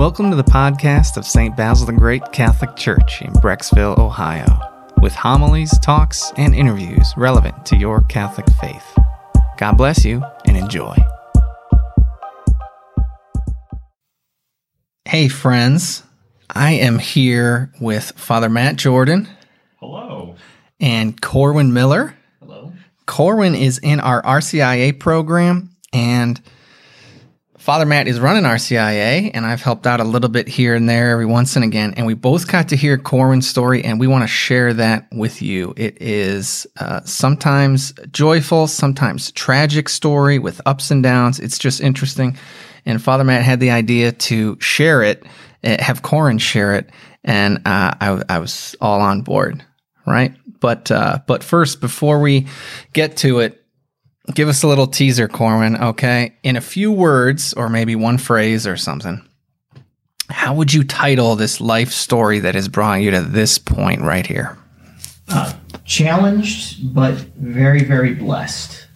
Welcome to the podcast of St. Basil the Great Catholic Church in Brecksville, Ohio, with homilies, talks, and interviews relevant to your Catholic faith. God bless you and enjoy. Hey, friends. I am here with Father Matt Jordan Hello. and Corwin Miller. Hello. Corwin is in our RCIA program, and Father Matt is running RCIA, and I've helped out a little bit here and there every once and again. And we both got to hear Corwin's story, and we want to share that with you. It is uh, sometimes joyful, sometimes tragic story with ups and downs. It's just interesting. And Father Matt had the idea to share it, uh, have Corwin share it, and uh, I, I was all on board, right? But uh, but first, before we get to it, give us a little teaser, Corwin. Okay, in a few words, or maybe one phrase or something. How would you title this life story that has brought you to this point right here? uh, challenged, but very, very blessed.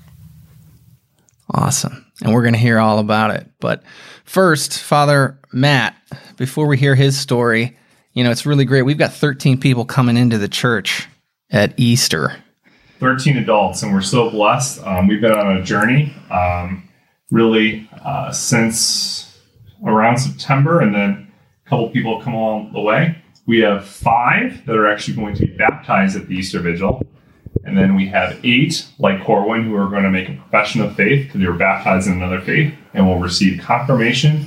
Awesome. And we're going to hear all about it. But first, Father Matt, before we hear his story, you know, it's really great. We've got 13 people coming into the church at Easter. 13 adults, and we're so blessed. Um, we've been on a journey um, really uh, since around September, and then a couple people come along the way. We have five that are actually going to be baptized at the Easter Vigil. And then we have eight, like Corwin, who are going to make a profession of faith because they were baptized in another faith and will receive confirmation,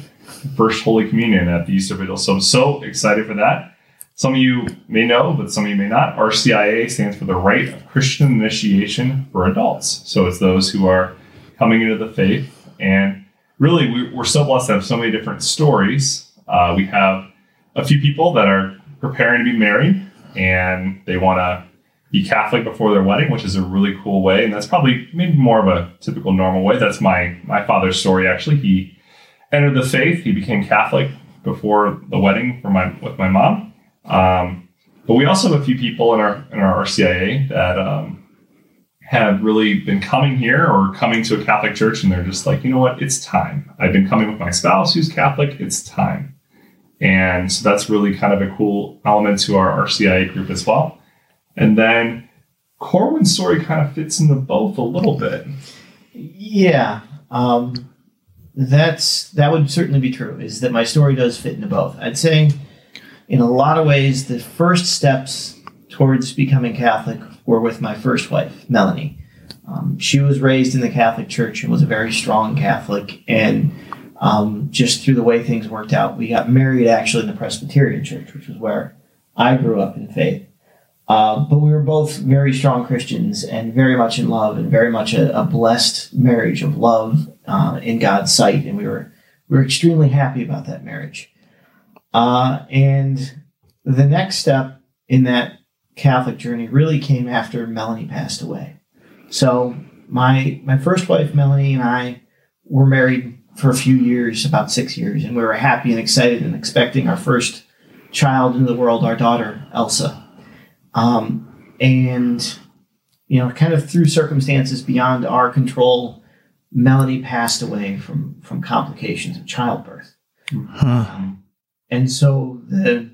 first Holy Communion at the Easter Vigil. So I'm so excited for that. Some of you may know, but some of you may not. RCIA stands for the Rite of Christian Initiation for Adults. So it's those who are coming into the faith. And really, we- we're so blessed to have so many different stories. Uh, we have a few people that are preparing to be married and they want to be Catholic before their wedding, which is a really cool way. And that's probably maybe more of a typical normal way. That's my my father's story actually. He entered the faith, he became Catholic before the wedding for my with my mom. Um, but we also have a few people in our in our RCIA that um, have really been coming here or coming to a Catholic church, and they're just like, you know what, it's time. I've been coming with my spouse who's Catholic. It's time, and so that's really kind of a cool element to our RCIA group as well. And then Corwin's story kind of fits into both a little bit. Yeah, um, that's that would certainly be true. Is that my story does fit into both? I'd say, in a lot of ways, the first steps towards becoming Catholic were with my first wife, Melanie. Um, she was raised in the Catholic Church and was a very strong Catholic, and um, just through the way things worked out, we got married actually in the Presbyterian Church, which was where I grew up in faith. Uh, but we were both very strong Christians and very much in love and very much a, a blessed marriage of love uh, in God's sight, and we were we were extremely happy about that marriage. Uh, and the next step in that Catholic journey really came after Melanie passed away. So my my first wife Melanie and I were married for a few years, about six years, and we were happy and excited and expecting our first child into the world, our daughter Elsa. Um, and you know, kind of through circumstances beyond our control, Melanie passed away from from complications of childbirth. Um, and so the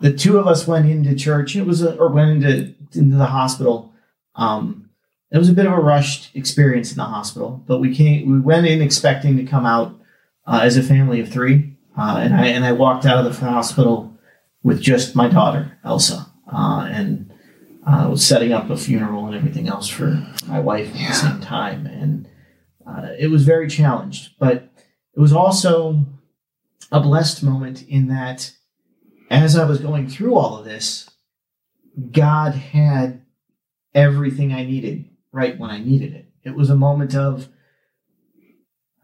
the two of us went into church. It was a, or went into into the hospital. Um, it was a bit of a rushed experience in the hospital, but we came. We went in expecting to come out uh, as a family of three, uh, and I and I walked out of the hospital with just my daughter Elsa, uh, and uh, was setting up a funeral and everything else for my wife at the same time, and uh, it was very challenged, but it was also a blessed moment in that as I was going through all of this, God had everything I needed right when I needed it. It was a moment of,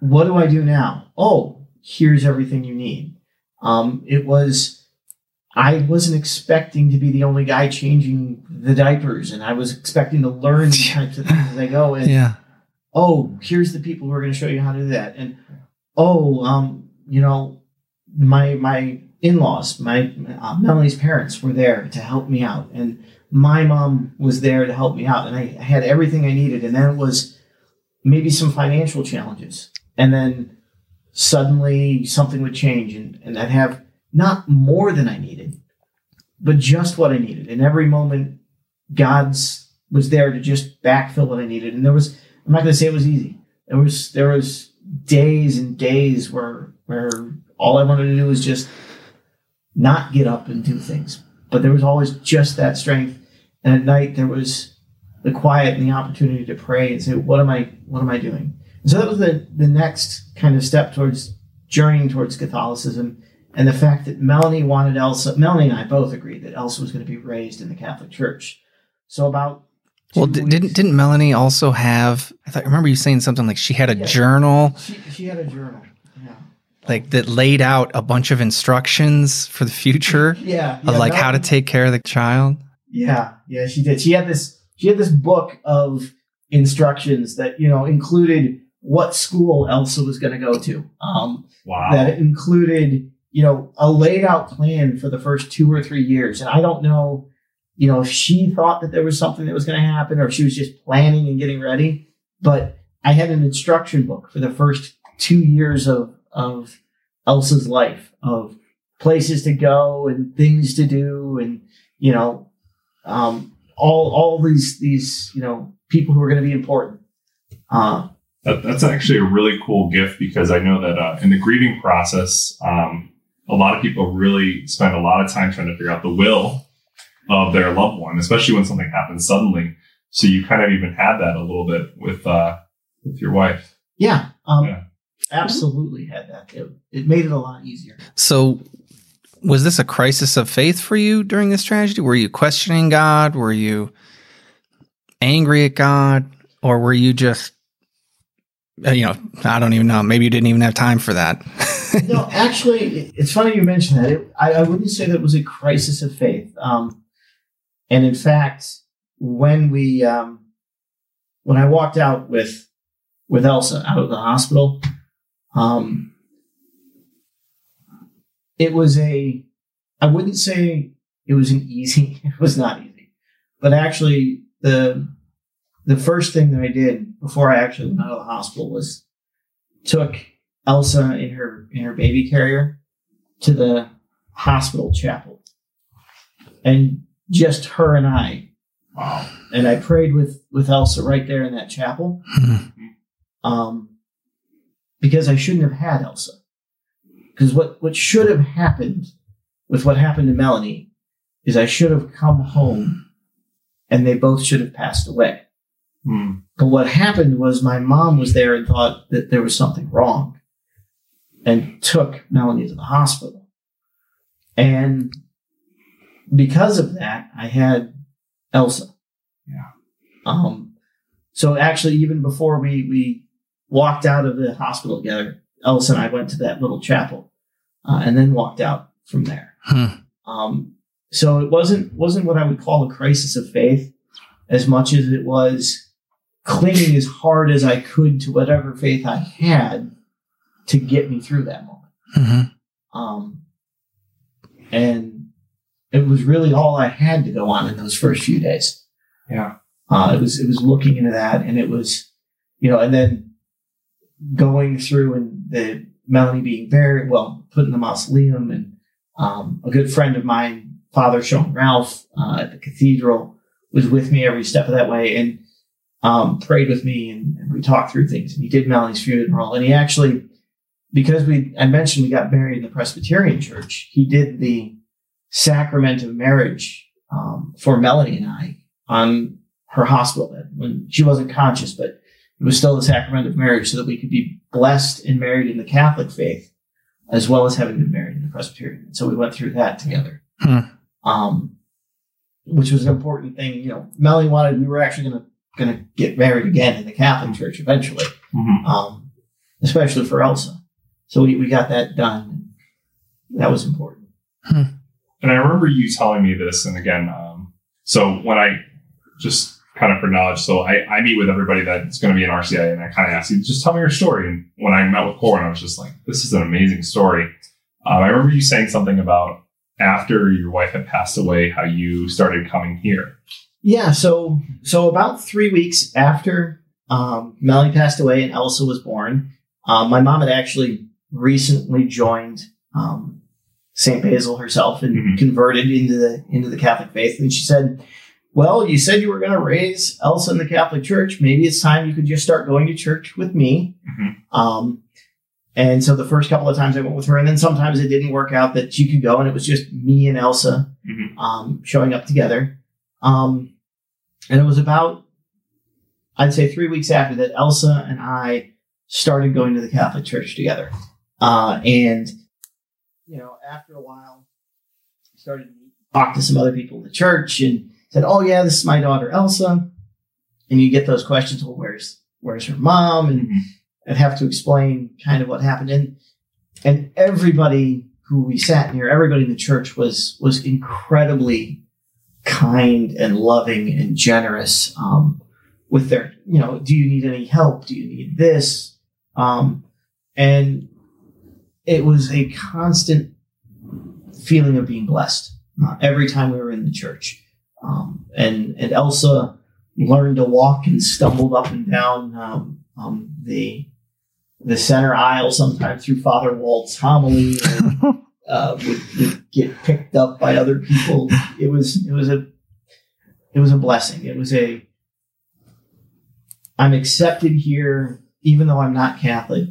what do I do now? Oh, here's everything you need. Um, it was, I wasn't expecting to be the only guy changing the diapers, and I was expecting to learn these types of things as I go. And Yeah. oh, here's the people who are going to show you how to do that. And oh, um, you know, my my in-laws, my uh, Melanie's parents were there to help me out, and my mom was there to help me out, and I had everything I needed. And then it was maybe some financial challenges, and then suddenly something would change and, and I'd have not more than I needed, but just what I needed. In every moment, God's was there to just backfill what I needed. And there was, I'm not going to say it was easy. There was, there was days and days where, where all I wanted to do was just not get up and do things. But there was always just that strength. And at night there was the quiet and the opportunity to pray and say, what am I, what am I doing? And so that was the, the next kind of step towards journeying towards Catholicism and the fact that Melanie wanted Elsa, Melanie and I both agreed that Elsa was going to be raised in the Catholic Church. So about Well, d- didn't didn't Melanie also have? I thought I remember you saying something like she had a Yeah. journal she, she had a journal. Yeah. like that laid out a bunch of instructions for the future Yeah. of yeah, like how to take care of the child. Yeah, yeah, she did. She had this she had this book of instructions that, you know, included what school Elsa was going to go to. Um, Wow. that included, you know, a laid out plan for the first two or three years. And I don't know, you know, if she thought that there was something that was going to happen or if she was just planning and getting ready. But I had an instruction book for the first two years of, of Elsa's life of places to go and things to do and, you know, um, all, all these, these, you know, people who are going to be important. Uh, That, that's actually a really cool gift because I know that uh, in the grieving process, um, a lot of people really spend a lot of time trying to figure out the will of their loved one, especially when something happens suddenly. So you kind of even had that a little bit with uh, with your wife. Yeah, um, Yeah. Absolutely had that. It, it made it a lot easier. So, was this a crisis of faith for you during this tragedy? Were you questioning God? Were you angry at God? Or were you just, uh, you know, I don't even know. Maybe you didn't even have time for that. No, actually, it's funny you mention that. It, I, I wouldn't say that it was a crisis of faith. Um, and in fact, when we um, when I walked out with with Elsa out of the hospital, um, it was a I wouldn't say it was an easy. It was not easy, but actually the the first thing that I did before I actually went out of the hospital was took Elsa in her in her baby carrier to the hospital chapel, and just her and I. Wow. And I prayed with with Elsa right there in that chapel, um, because I shouldn't have had Elsa. Because what what should have happened with what happened to Melanie is I should have come home, and they both should have passed away. Hmm. But what happened was my mom was there and thought that there was something wrong and took Melanie to the hospital. And because of that, I had Elsa. Yeah. Um, so actually, even before we, we walked out of the hospital together, Elsa and I went to that little chapel uh, and then walked out from there. Hmm. Um, so it wasn't wasn't what I would call a crisis of faith as much as it was clinging as hard as I could to whatever faith I had to get me through that moment. Mhm. Um, and it was really all I had to go on in those first few days. Yeah. Uh, it was it was looking into that, and it was, you know, and then going through and the Melanie being buried, well, put in the mausoleum, and um, a good friend of mine, Father Sean Ralph, uh, at the cathedral, was with me every step of that way, and um, prayed with me, and, and we talked through things. And he did Melanie's funeral, and he actually, because we, I mentioned we got married in the Presbyterian Church, he did the sacrament of marriage um, for Melanie and I on her hospital bed when she wasn't conscious, but it was still the sacrament of marriage so that we could be blessed and married in the Catholic faith as well as having been married in the Presbyterian. So we went through that together. Hmm. Um, which was an important thing. You know, Melanie wanted, we were actually going to, going to get married again in the Catholic church eventually, Mhm. um, especially for Elsa. So we, we got that done. That was important. And I remember you telling me this, and again, um, so when I just kind of for knowledge, so I, I meet with everybody that's going to be in RCIA, and I kind of ask you, just tell me your story. And when I met with Corwin, I was just like, this is an amazing story. Um, I remember you saying something about after your wife had passed away, how you started coming here. Yeah, so so about three weeks after um, Melanie passed away and Elsa was born, um, my mom had actually recently joined um, St. Basil herself and Mhm. converted into the into the Catholic faith. And she said, "Well, you said you were going to raise Elsa in the Catholic Church. Maybe it's time you could just start going to church with me." Mhm. Um, and so the first couple of times I went with her, and then sometimes it didn't work out that she could go, and it was just me and Elsa Mhm. um, showing up together. Um, and it was about, I'd say, three weeks after that, Elsa and I started going to the Catholic Church together. Uh, and, you know, after a while, started to talk to some other people in the church and said, "Oh yeah, this is my daughter Elsa." And you get those questions, "Well, where's where's her mom?" And Mhm. I'd have to explain kind of what happened. And and everybody who we sat near, everybody in the church was was incredibly kind and loving and generous um, with their, you know, do you need any help? Do you need this? Um, and it was a constant feeling of being blessed uh, every time we were in the church. Um, and and Elsa learned to walk and stumbled up and down um, um, the the center aisle sometimes through Father Walt's homily and uh, would, would get picked up by other people. It was it was a it was a blessing. It was a I'm accepted here even though I'm not Catholic,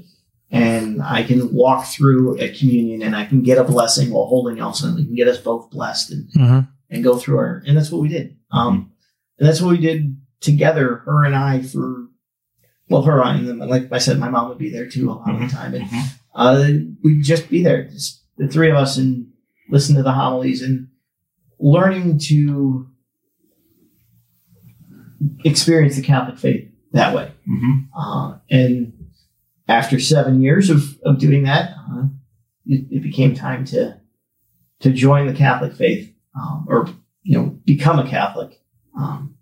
and I can walk through a communion and I can get a blessing while holding Elsa, and we can get us both blessed and hmm and go through our and that's what we did. Um, and that's what we did together, her and I for well, her and then like I said, my mom would be there too a lot of the time, and Mhm. uh, we'd just be there, just the three of us, and listen to the homilies and learning to experience the Catholic faith that way. Mhm. Uh, and after seven years of, of doing that, uh, it, it became time to to join the Catholic faith um, or you know become a Catholic. Um,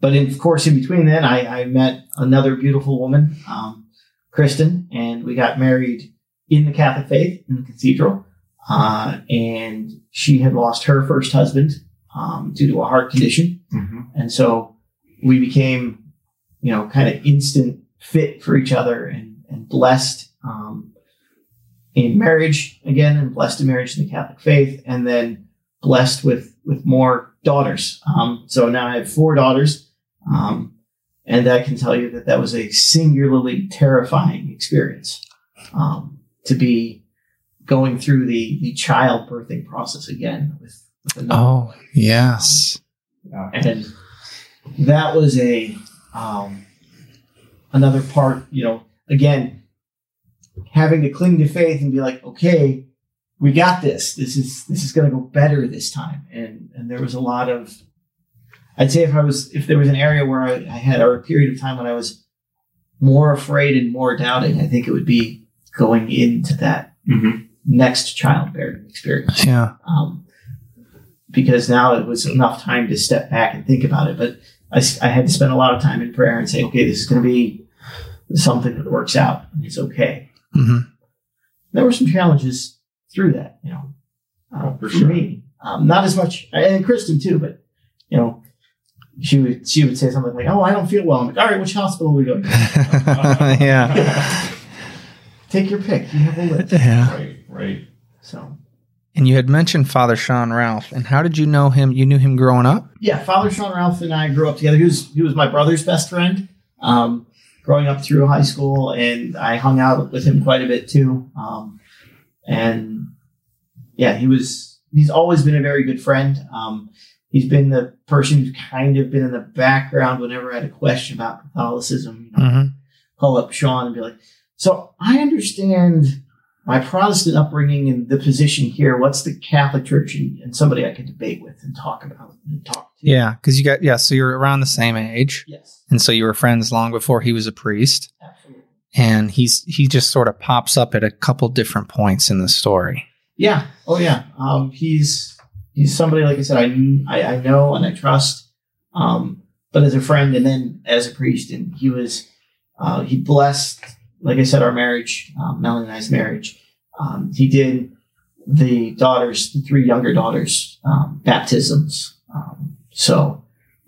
but in, of course, in between then, I, I met another beautiful woman, um, Kristen, and we got married in the Catholic faith in the cathedral. Uh, and she had lost her first husband um, due to a heart condition. Mhm. And so we became, you know, kind of instant fit for each other and, and blessed um, in marriage again, and blessed in marriage in the Catholic faith, and then blessed with with more daughters. Um, so now I have four daughters, um, and I can tell you that that was a singularly terrifying experience um, to be going through the the child birthing process again with, with another Oh, yes. Yeah. and that was a um, another part you know again having to cling to faith and be like okay we got this this is this is going to go better this time and and there was a lot of i'd say if i was if there was an area where i, I had or a period of time when i was more afraid and more doubting i think it would be going into that Mhm. next childbearing experience Yeah. um, because now it was enough time to step back and think about it. But I, I had to spend a lot of time in prayer and say, okay, this is going to be something that works out. And it's okay. hmm There were some challenges through that, you know, uh, Oh, for for sure. me. Um, not as much, and Kristen too, but you know, she would she would say something like, "Oh, I don't feel well." I'm like, "All right, which hospital are we going?" to?" yeah. Take your pick. You have a list. Yeah. Right. Right. So And you had mentioned Father Sean Ralph. And how did you know him? You knew him growing up? yeah, Father Sean Ralph and I grew up together. He was he was my brother's best friend. Um, growing up through high school, and I hung out with him quite a bit too. Um, and yeah, he was he's always been a very good friend. Um, he's been the person who's kind of been in the background whenever I had a question about Catholicism. You know, Mm-hmm. call up Sean and be like, "So I understand my Protestant upbringing and the position here. What's the Catholic Church?" And, and somebody I could debate with and talk about and talk to. Yeah. Because you got, yeah. So you're around the same age. Yes. And so you were friends long before he was a priest. Absolutely. And he's, he just sort of pops up at a couple different points in the story. Yeah. Oh yeah. Um, he's he's somebody like I said. I I, I know and I trust. Um, but as a friend and then as a priest, and he was uh, he blessed, like I said, our marriage, um, Melanie and I's marriage. Um, he did the daughters, the three younger daughters, um, baptisms. Um, so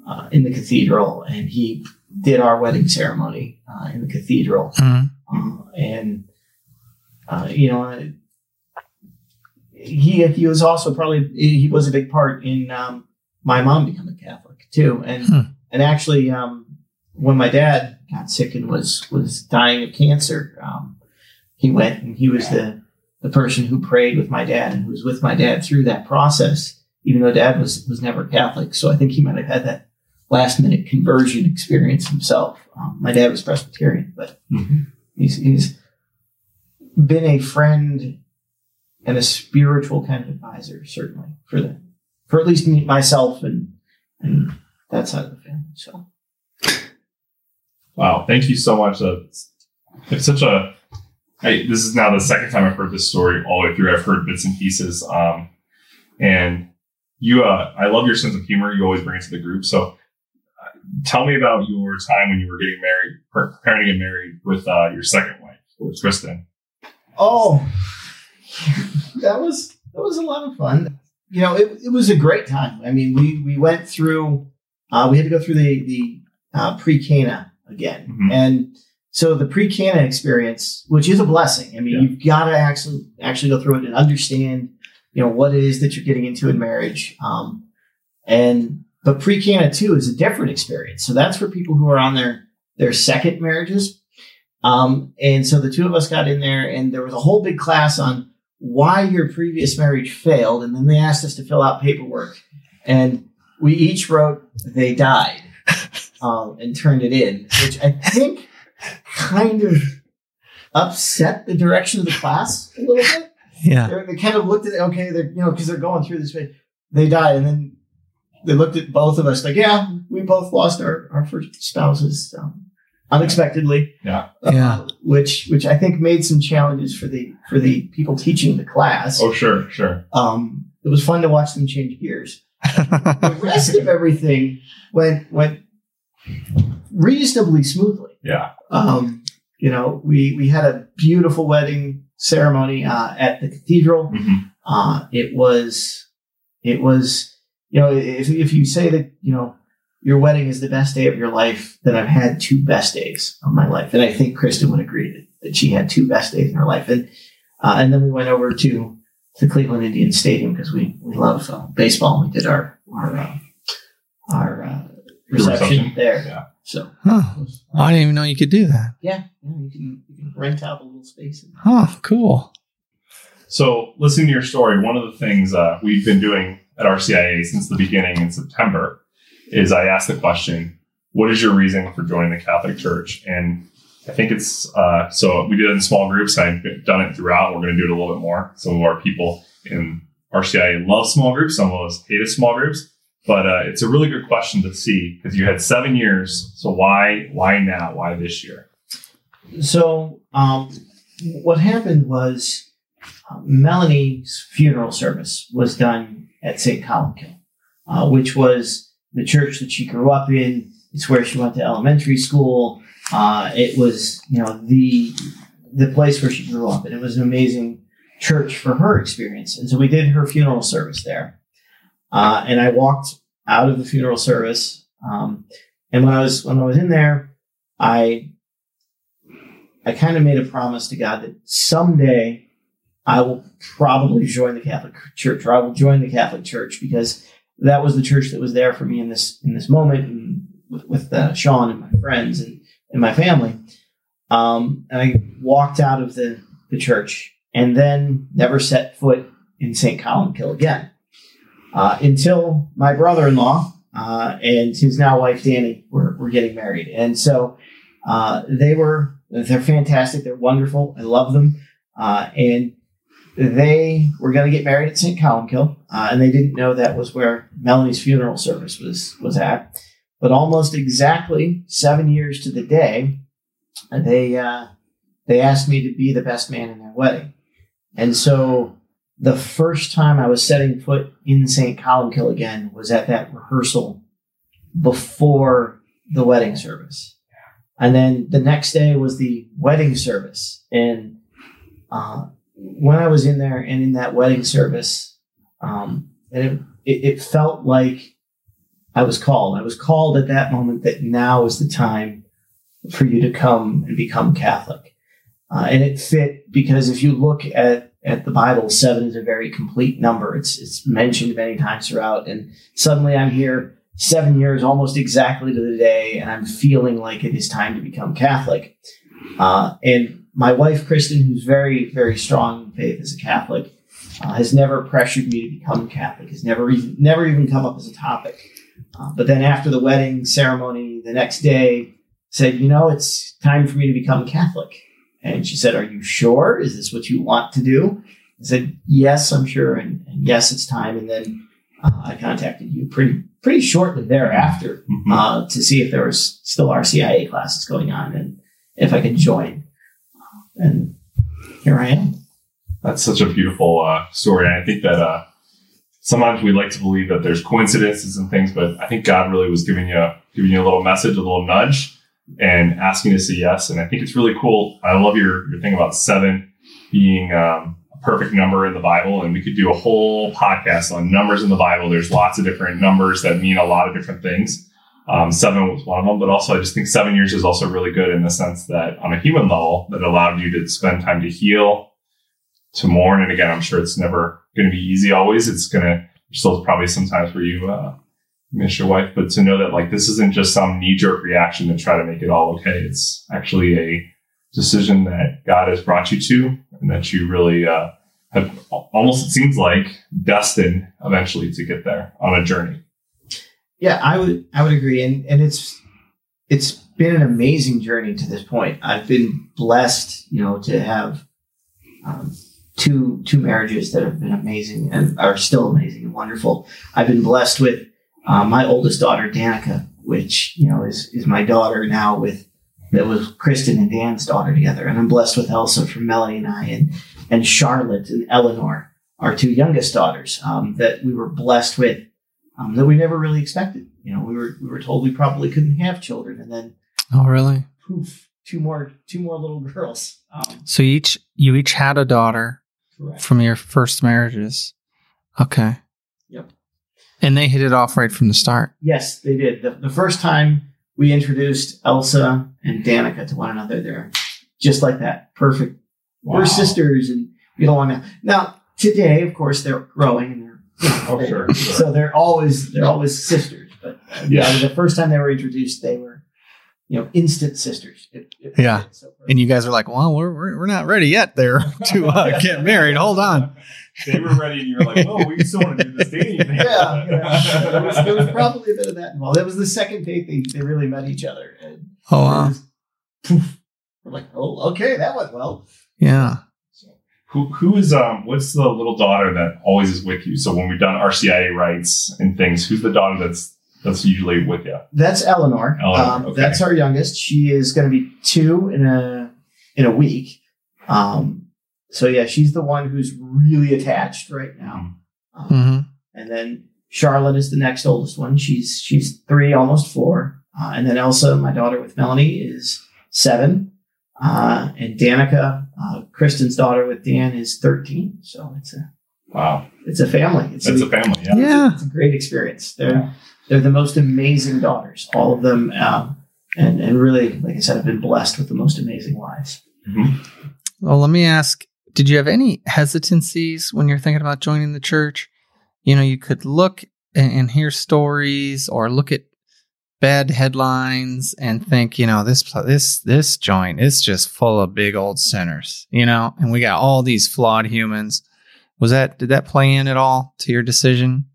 uh, in the cathedral, and he did our wedding ceremony uh, in the cathedral. Mhm. Uh, and uh, you know, he he was also probably he was a big part in um, my mom becoming Catholic too, and Hmm. and actually um, when my dad got sick and was was dying of cancer, um, he went and he was the the person who prayed with my dad and who was with my dad through that process, even though dad was was never Catholic. So I think he might have had that last minute conversion experience himself. Um, my dad was Presbyterian, but he's he's been a friend and a spiritual kind of advisor, certainly for the for at least me myself and and that side of the family. So Wow, thank you so much. That's it's such a. I, this is now the second time I've heard this story all the way through. I've heard bits and pieces, um, and you. Uh, I love your sense of humor. You always bring it to the group. So, uh, tell me about your time when you were getting married, preparing to get married with uh, your second wife, with Kristen. Oh, that was that was a lot of fun. You know, it, it was a great time. I mean, we we went through. Uh, we had to go through the the uh, pre Cana again, Mhm. and so the pre Cana experience, which is a blessing. I mean, Yeah. you've got to actually actually go through it and understand, you know, what it is that you're getting into in marriage. Um, and but pre Cana too is a different experience. So that's for people who are on their their second marriages. Um, and so the two of us got in there, and there was a whole big class on why your previous marriage failed. And then they asked us to fill out paperwork. And we each wrote, they died, um, and turned it in, which I think kind of upset the direction of the class a little bit. Yeah. They're, they kind of looked at it, okay, they're, you know, because they're going through this, phase. they died. And then they looked at both of us like, yeah, we both lost our, our first spouses um, unexpectedly Yeah. Yeah. which which I think made some challenges for the for the people teaching the class. Oh, sure, sure. Um, it was fun to watch them change gears. The rest of everything went went reasonably smoothly. Yeah. Um, you know, we we had a beautiful wedding ceremony uh, at the cathedral. Mhm. Uh, it was it was you know if if you say that you know your wedding is the best day of your life, then I've had two best days of my life, and I think Kristen would agree that, that she had two best days in her life. And uh, and then we went over to to Cleveland Indian Stadium because we we love uh, baseball. And we did our our uh, our uh, reception, reception? there. Yeah. So Oh, I didn't even know you could do that. yeah, yeah, you can you can rent out a little space. In there. Oh, cool. So, listening to your story, one of the things uh, we've been doing at RCIA since the beginning in September is I asked the question, "What is your reason for joining the Catholic Church?" And I think it's uh, so we did it in small groups. I've done it throughout. We're going to do it a little bit more. Some of our people in RCIA love small groups. Some of us hated small groups. But uh, it's a really good question to see because you had seven years. So why why now? Why this year? So, um, what happened was uh, Melanie's funeral service was done at St. Columbkille, uh, which was the church that she grew up in. It's where she went to elementary school. Uh, it was, you know, the the place where she grew up, and it was an amazing church for her experience. And so we did her funeral service there. Uh, and I walked out of the funeral service. Um, and when I was when I was in there, I I kind of made a promise to God that someday I will probably join the Catholic Church, or I will join the Catholic Church because that was the church that was there for me in this in this moment, and with, with uh, Sean and my friends and, and my family. Um, and I walked out of the the church, and then never set foot in St. Columbkille again uh, until my brother-in-law uh, and his now wife Danny were, were getting married, and so uh, they were they're fantastic. They're wonderful. I love them. Uh, and they were going to get married at St. Columbkille, uh, and they didn't know that was where Melanie's funeral service was was at. But almost exactly seven years to the day, they uh, they asked me to be the best man in their wedding. And so the first time I was setting foot in St. Columbkille again was at that rehearsal before the wedding service. And then the next day was the wedding service. And uh, when I was in there and in that wedding service, um, and it, it, felt like I was called. I was called at that moment that now is the time for you to come and become Catholic. Uh, and it fit because if you look at at the Bible, seven is a very complete number. It's it's mentioned many times throughout, and suddenly I'm here seven years almost exactly to the day, and I'm feeling like it is time to become Catholic. Uh, and my wife, Kristen, who's very, very strong in faith as a Catholic, uh, has never pressured me to become Catholic, has never even, never even come up as a topic. Uh, but then after the wedding ceremony, the next day, said, you know, it's time for me to become Catholic. And she said, are you sure? Is this what you want to do? I said, yes, I'm sure. And, and yes, it's time. And then uh, I contacted you pretty pretty shortly thereafter Mhm. uh, to see if there was still RCIA classes going on and if I could join. And here I am. That's such a beautiful uh, story. And I think that uh, sometimes we like to believe that there's coincidences and things, but I think God really was giving you giving you a little message, a little nudge, and asking to say yes. And I think it's really cool. I love your your thing about seven being um, a perfect number in the Bible, and we could do a whole podcast on numbers in the Bible. There's lots of different numbers that mean a lot of different things. Um, seven was one of them, but also I just think seven years is also really good in the sense that on a human level, that allowed you to spend time to heal, to mourn. And again, I'm sure it's never going to be easy always. It's going to, still probably sometimes where you, uh, miss your wife, but to know that like this isn't just some knee jerk reaction to try to make it all okay. It's actually a decision that God has brought you to and that you really, uh, have almost, it seems like destined eventually to get there on a journey. Yeah, I would I would agree, and and it's it's been an amazing journey to this point. I've been blessed, you know, to have um, two two marriages that have been amazing and are still amazing and wonderful. I've been blessed with uh, my oldest daughter, Danica, which you know is is my daughter now with that was Kristen and Dan's daughter together, and I'm blessed with Elsa from Melanie and I, and and Charlotte and Eleanor, our two youngest daughters, um, that we were blessed with um, that we never really expected. You know, we were we were told we probably couldn't have children, and then Oh, really? poof, two more two more little girls. Um, So each you each had a daughter correct. from your first marriages. Okay. Yep. And they hit it off right from the start. Yes, they did. The, the first time we introduced Elsa and Danica to one another, they're just like that, perfect. Wow. We're sisters, and we get along now. Now today, of course, they're growing, Oh, sure, sure. so they're always they're always sisters. But uh, yeah. Yeah. the first time they were introduced, they were you know instant sisters. It- it- Yeah. so. And you guys are like, well, we're, we're, we're not ready yet there to uh, get married. Hold on. They were ready, and you were like, "Oh, we still want to do this dating thing." yeah, yeah. There, was, there was probably a bit of that involved. That was the second date they, they really met each other. And Oh, wow. was- poof. we're like, oh, okay, that went well. Yeah. Who who is um what's the little daughter that always is with you? So when we've done RCIA rights and things, who's the daughter that's that's usually with you? That's Eleanor. Eleanor, um, okay. That's our youngest. She is going to be two in a in a week. Um, so yeah, she's the one who's really attached right now. Um, hmm And then Charlotte is the next oldest one. She's she's three, almost four. Uh, and then Elsa, my daughter with Melanie, is seven. Uh, and Danica, uh, Kristen's daughter with Dan, is thirteen. So it's a Wow, it's a family. It's that's a, a family. Yeah. Yeah. it's a great experience. They're they're the most amazing daughters, all of them, um, and and really, like I said, I've been blessed with the most amazing lives. Mhm. Well, let me ask Did you have any hesitancies when you're thinking about joining the church? You know, you could look and, and hear stories or look at bad headlines and think, you know, this this this joint is just full of big old sinners, you know, and we got all these flawed humans. Was that did that play in at all to your decision?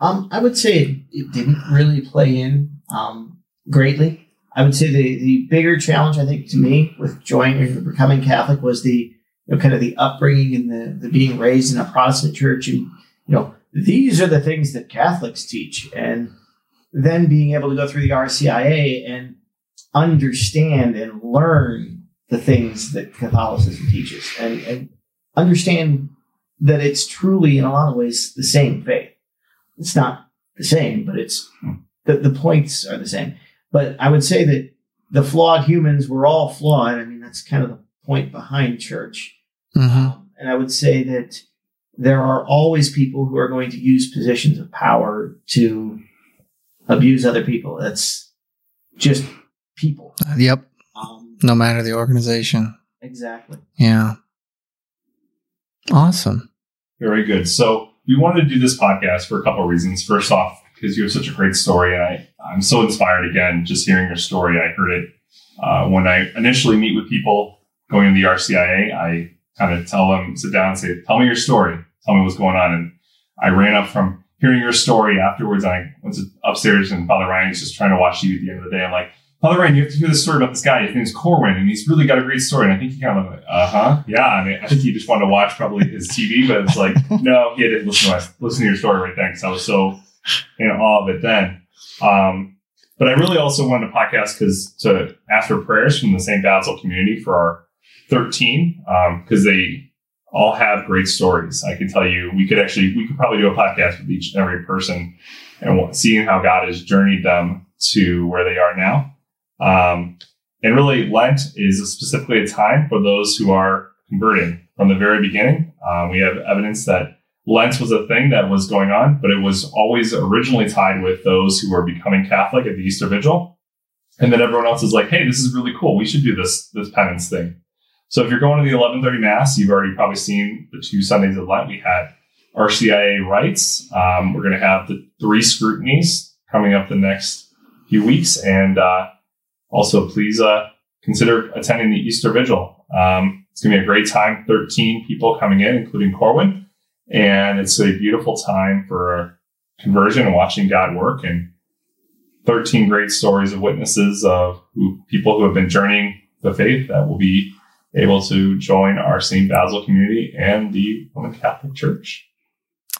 Um, I would say it, didn't really play in um, greatly. I would say the, the bigger challenge, I think, to me with joining or becoming Catholic was the you know, kind of the upbringing and the, the being raised in a Protestant church. And, you know, these are the things that Catholics teach. And then being able to go through the RCIA and understand and learn the things that Catholicism teaches and, and understand that it's truly, in a lot of ways, the same faith it's not the same, but it's the, the points are the same. But I would say that the flawed humans were all flawed. I mean, that's kind of the point behind church. Um, and I would say that there are always people who are going to use positions of power to abuse other people. That's just people. Yep. Um, No matter the organization. exactly. Yeah. Awesome. Very good. So we wanted to do this podcast for a couple of reasons. First off, because you have such a great story, and I, I'm so inspired again just hearing your story. I heard it uh, when I initially meet with people going to the RCIA. I kind of tell them, sit down and say, "Tell me your story. Tell me what's going on." And I ran up from hearing your story afterwards. I went upstairs, and Father Ryan was just trying to watch you at the end of the day. I'm like, Father Ryan, you have to hear this story about this guy. His name's Corwin, and he's really got a great story. And I think he kind of like, uh huh, yeah. I mean, I think he just wanted to watch probably his TV, but it's like, no, he to listen to my, listen to your story right then because I was so in awe of it then. Um, but I really also wanted a podcast because to ask for prayers from the St. Basil community for our 13 because um, they all have great stories. I can tell you, we could actually we could probably do a podcast with each and every person and seeing how God has journeyed them to where they are now. Um, and really, Lent is specifically a time for those who are converting from the very beginning. Um, we have evidence that Lent was a thing that was going on, but it was always originally tied with those who were becoming Catholic at the Easter Vigil. And then everyone else is like, hey, this is really cool. We should do this, this penance thing. So if you're going to the 1130 Mass, you've already probably seen the two Sundays of Lent. We had RCIA rites. Um, we're going to have the three scrutinies coming up the next few weeks. And uh, also, please uh, consider attending the Easter Vigil. Um, it's going to be a great time. 13 people coming in, including Corwin. And it's a beautiful time for conversion and watching God work. And 13 great stories of witnesses of who, people who have been journeying the faith that will be able to join our St. Basil community and the Roman Catholic Church.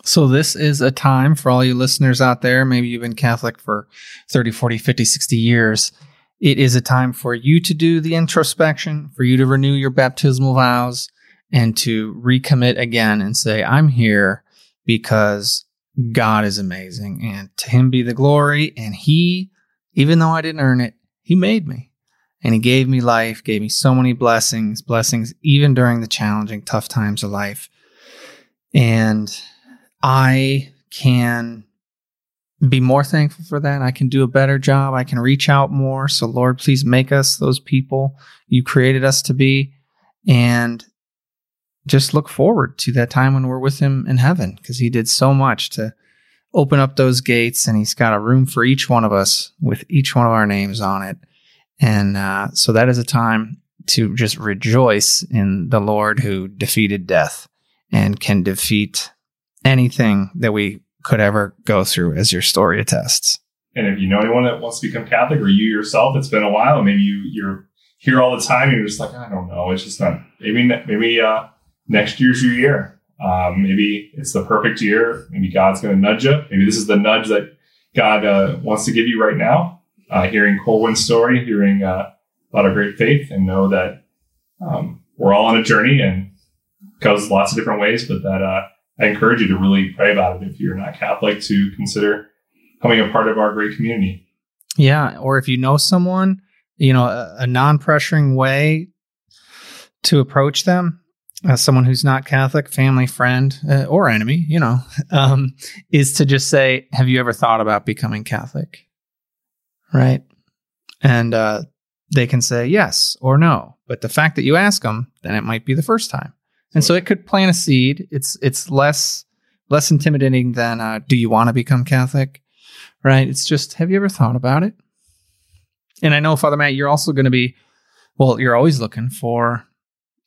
So, this is a time for all you listeners out there. Maybe you've been Catholic for 30, 40, 50, 60 years. It is a time for you to do the introspection, for you to renew your baptismal vows, and to recommit again and say, I'm here because God is amazing. And to Him be the glory. And He, even though I didn't earn it, He made me. And He gave me life, gave me so many blessings, blessings even during the challenging, tough times of life. And I can be more thankful for that. I can do a better job. I can reach out more. So, Lord, please make us those people you created us to be. And just look forward to that time when we're with Him in heaven because He did so much to open up those gates. And He's got a room for each one of us with each one of our names on it. And uh, so that is a time to just rejoice in the Lord who defeated death and can defeat anything that we could ever go through, as your story attests. And if you know anyone that wants to become Catholic, or you yourself, it's been a while, maybe you you're here all the time, and you're just like, I don't know, it's just not. Maybe maybe uh, next year's your year. Um, maybe it's the perfect year. Maybe God's going to nudge you. Maybe this is the nudge that God uh, wants to give you right now. Uh, hearing Corwin's story, hearing uh, a lot of great faith, and know that um, we're all on a journey and goes lots of different ways, but that uh, I encourage you to really pray about it if you're not Catholic to consider becoming a part of our great community. Yeah. Or if you know someone, you know, a, a non pressuring way to approach them, uh, someone who's not Catholic, family, friend, uh, or enemy, you know, um, is to just say, Have you ever thought about becoming Catholic? Right. And uh, they can say yes or no. But the fact that you ask them, then it might be the first time and so it could plant a seed. It's it's less less intimidating than uh, do you want to become Catholic, right? It's just have you ever thought about it? And I know Father Matt, you're also going to be well. You're always looking for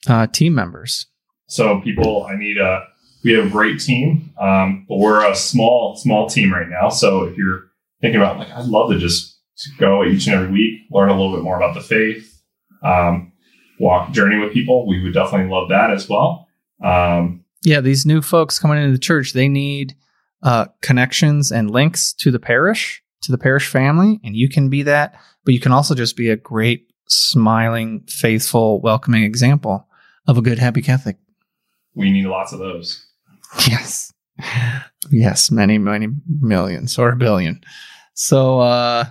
uh, team members. So people, I need a. We have a great team, um, but we're a small small team right now. So if you're thinking about like, I'd love to just to go each and every week, learn a little bit more about the faith. Um, walk journey with people, we would definitely love that as well. Um, yeah, these new folks coming into the church, they need uh, connections and links to the parish, to the parish family, and you can be that. But you can also just be a great, smiling, faithful, welcoming example of a good, happy Catholic. We need lots of those. Yes. Yes, many, many millions or a billion. So, uh,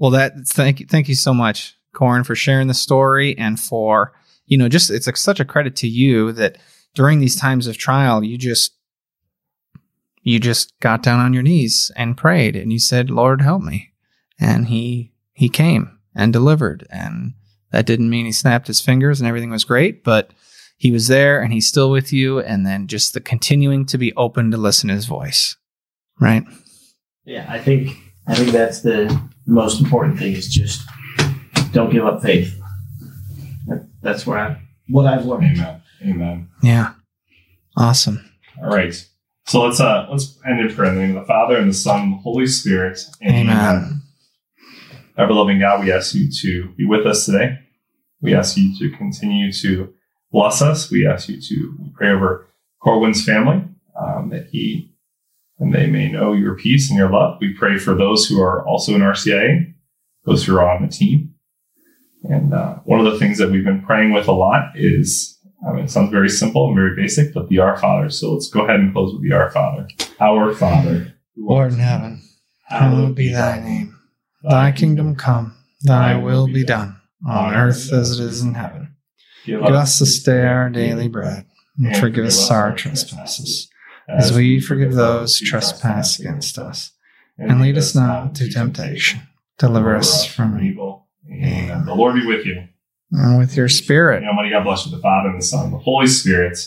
well, that thank you, thank you so much Corwin, for sharing the story and for, you know, just it's like such a credit to you that during these times of trial, you just you just got down on your knees and prayed and you said, Lord, help me. And he he came and delivered. And that didn't mean he snapped his fingers and everything was great, but he was there and he's still with you, and then just the continuing to be open to listen to his voice. Right? Yeah, I think I think that's the most important thing is just don't give up faith. That, that's where I what I've learned. Amen. Amen. Yeah. Awesome. All right. So let's uh let's end in prayer in the name of the Father and the Son and the Holy Spirit. Amen. Ever loving God, we ask you to be with us today. We ask you to continue to bless us. We ask you to pray over Corwin's family um, that he and they may know your peace and your love. We pray for those who are also in RCIA, those who are on the team. And uh, one of the things that we've been praying with a lot is, I mean, it sounds very simple and very basic, but the Our Father. So let's go ahead and close with the Our Father. Our Father, who Lord in heaven, hallowed be thy name. Thy kingdom come, thy will be done, on earth as it is in heaven. Give us this day our daily bread, and forgive us our trespasses, as we forgive those who trespass against us. And lead us not into temptation. Deliver us from evil. Amen. The Lord be with you. And with your spirit. And Almighty God bless you, the Father and the Son, and the Holy Spirit.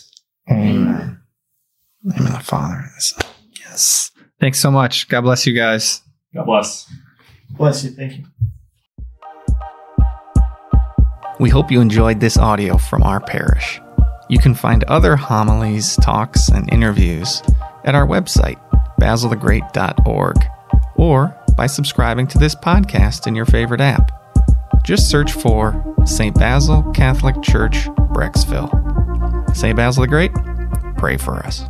Amen. In the name of the Father and the Son. Yes. Thanks so much. God bless you guys. God bless. Bless you. Thank you. We hope you enjoyed this audio from our parish. You can find other homilies, talks, and interviews at our website, basilthegreat.org, or by subscribing to this podcast in your favorite app. Just search for St. Basil Catholic Church, Brecksville. St. Basil the Great, pray for us.